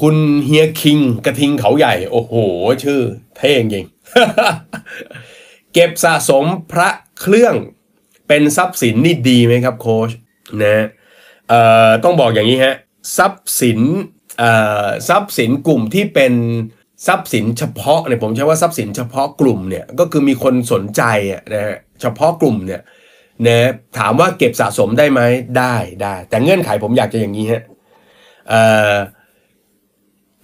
คุณเฮียคิงกระทิงเขาใหญ่ โอ้โห ชื่อเท่จริง เก็บสะสมพระเครื่องเป็นทรัพย์สินนี่ดีไหมครับโค้ชนะเอ่อต้องบอกอย่างนี้ฮะทรัพย์สินเอ่อทรัพย์สินกลุ่มที่เป็นทรัพย์สินเฉพาะเนี่ยผมใช้ว่าทรัพย์สินเฉพาะกลุ่มเนี่ยก็คือมีคนสนใจอะนะฮะเฉพาะกลุ่มเนี่ยนะถามว่าเก็บสะสมได้ไหมได้ได้ แต่เงื่อนไขผมอยากจะอย่างนี้ฮะเอ่อ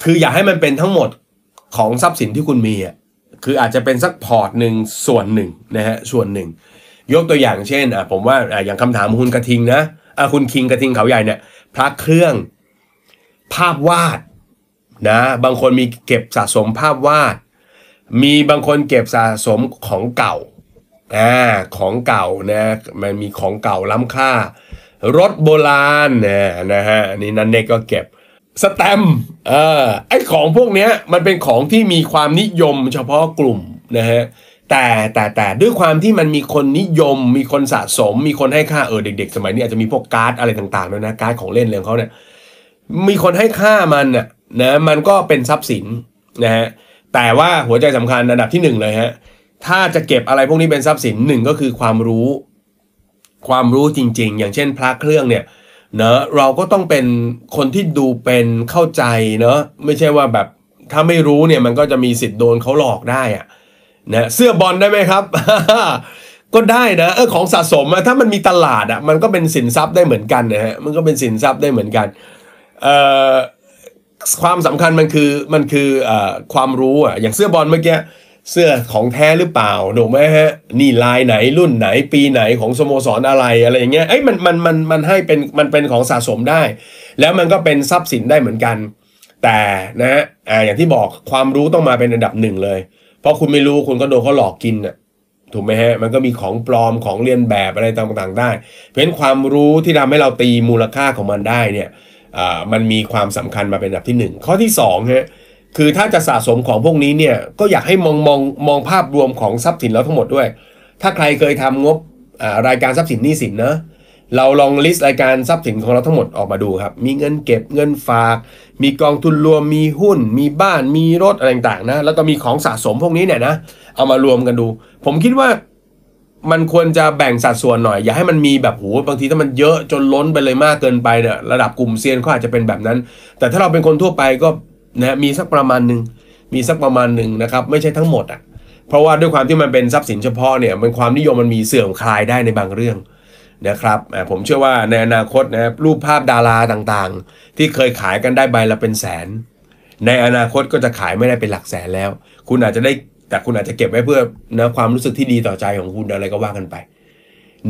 คืออยากให้มันเป็นทั้งหมดของทรัพย์สินที่คุณมีอะคืออาจจะเป็นสัก port หนึ่งส่วนหนึ่งนะฮะส่วนหนึ่ง ยกตัวอย่างเช่นอะผมว่าอะอย่างคำถามคุณกระทิงนะอะคุณคิงกระทิงเขาใหญ่เนี่ยพระเครื่องภาพวาดนะบางคนมีเก็บสะสมภาพวาด มีบางคนเก็บสะสมของเก่าอ่าของเก่านะมันมีของเก่าล้ำค่ารถโบราณนะนะฮะนนี่นันเนกก็เก็บ สแตมเออไอของพวกเนี้ยมันเป็นของที่มีความนิยมเฉพาะกลุ่มนะฮะแต่แต่แต่ด้วยความที่มันมีคนนิยม มีคนสะสม มีคนให้ค่าเออเด็ก ๆ สมัยนี้อาจจะมีพวกการ์ดอะไรต่างๆด้วยนะการ์ดของเล่นอะไรของเขาเนี่ยมีคนให้ค่ามันน่ะนะมันก็เป็นทรัพย์สินนะฮะแต่ว่าหัวใจสำคัญอันดับที่หนึ่งเลยฮะถ้าจะเก็บอะไรพวกนี้เป็นทรัพย์สินหนึ่งก็คือความรู้ ความรู้จริง ๆ อย่างเช่นพระเครื่องเนี่ย เนอะเราก็ต้องเป็นคนที่ดูเป็นเข้าใจเนอะไม่ใช่ว่าแบบถ้าไม่รู้เนี่ยมันก็จะมีสิทธิ์โดนเขาหลอกได้อะนะเสื้อบอลได้ไหมครับ ก็ได้นะเออของสะสมอะถ้ามันมีตลาดอะมันก็เป็นสินทรัพย์ได้เหมือนกันนะฮะมันก็เป็นสินทรัพย์ได้เหมือนกันเอ่อความสำคัญมันคือมันคือเอ่อความรู้อะอย่างเสื้อบอลเมื่อกี้ เสื้อของแท้หรือเปล่าถูกไหมฮะ นี่ลายไหนรุ่นไหนปีไหนของสโมสรอะไรอะไรอย่างเงี้ยเอ้ยมันมันมันมันให้เป็นมันเป็นของสะสมได้ แล้วมันก็เป็นทรัพย์สินได้เหมือนกัน แต่นะฮะอ่าอย่างที่บอกความรู้ต้องมาเป็นอันดับหนึ่งเลย เพราะคุณไม่รู้คุณก็โดนเขาหลอกกินอะถูกไหมฮะ มันก็มีของปลอมของเลียนแบบอะไรต่างๆได้ เพราะฉะนั้นความรู้ที่ทำให้เราตีมูลค่าของมันได้เนี่ยอ่ามันมีความสำคัญมาเป็นอันดับที่หนึ่งข้อที่สองฮะ คือถ้าจะสะสมของพวกนี้เนี่ยก็อยากให้มองมองมองภาพรวมของทรัพย์สินเราทั้งหมดด้วย ถ้าใครเคยทำงบรายการทรัพย์สินหนี้สินนะเราลองลิสต์รายการทรัพย์สินของเราทั้งหมดออกมาดูครับ มีเงินเก็บเงินฝาก มีกองทุนรวมมีหุ้น มีบ้านมีรถอะไรต่างๆนะแล้วก็มีของสะสมพวกนี้เนี่ยนะเอามารวมกันดู ผมคิดว่ามันควรจะแบ่งสัดส่วนหน่อย อย่าให้มันมีแบบโหบางทีถ้ามันเยอะจนล้นไปเลยมากเกินไปเนี่ยระดับกลุ่มเซียนเขาอาจจะเป็นแบบนั้น แต่ถ้าเราเป็นคนทั่วไปก็ นะมีสักประมาณหนึ่งมีสักประมาณหนึ่งนะครับ ไม่ใช่ทั้งหมดอะเพราะว่าด้วยความที่มันเป็นทรัพย์สินเฉพาะเนี่ยมันความนิยมมันมีเสื่อมคลายได้ในบางเรื่องนะครับผมเชื่อว่าในอนาคตนะรูปภาพดาราต่างๆ ที่เคยขายกันได้ใบละเป็นแสน ในอนาคตก็จะขายไม่ได้เป็นหลักแสนแล้ว คุณอาจจะได้แต่คุณอาจจะเก็บไว้เพื่อนะความรู้สึกที่ดีต่อใจของคุณอะไรก็ว่ากันไป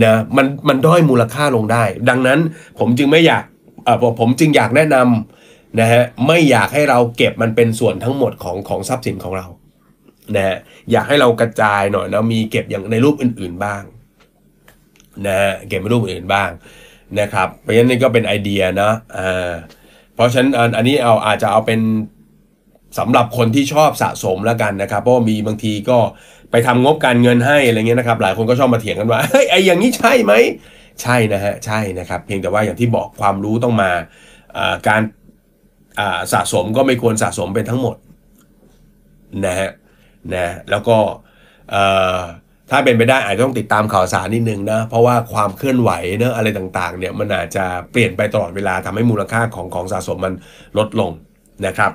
นะมันมันด้อยมูลค่าลงได้ ดังนั้นผมจึงไม่อยากเออผมจึงอยากแนะนำ นะฮะไม่อยากให้เราเก็บมันเป็นส่วนทั้งหมดของของทรัพย์สินของเรานะฮะอยากให้เรากระจายหน่อยแล้วมีเก็บอย่างในรูปอื่น ๆบ้างนะฮะเก็บในรูปอื่นๆบ้างนะครับ เพราะฉะนั้นนี่ก็เป็นไอเดียนะอ่าเพราะฉะนั้นอันนี้เอาอาจจะเอาเป็นสำหรับคนที่ชอบสะสมแล้วกันนะครับ เพราะามีบางทีก็ไปทำงบการเงินให้อะไรเงี้ยนะครับ หลายคนก็ชอบมาเถียงกันว่าเฮ้ยไออย่างนี้ใช่ไหมใช่นะฮะใช่นะครับ เพียงแต่ว่าอย่างที่บอกความรู้ต้องมาอ่าการ สะสมก็ไม่ควรสะสมเป็นทั้งหมดนะฮะนะแล้วก็ถ้าเป็นไปได้อาจจะต้องติดตามข่าวสารนิดนึงนะเพราะว่าความเคลื่อนไหวเนอะอะไรต่างๆเนี่ยมันอาจจะเปลี่ยนไปตลอดเวลาทำให้มูลค่าของของสะสมมันลดลงนะครับ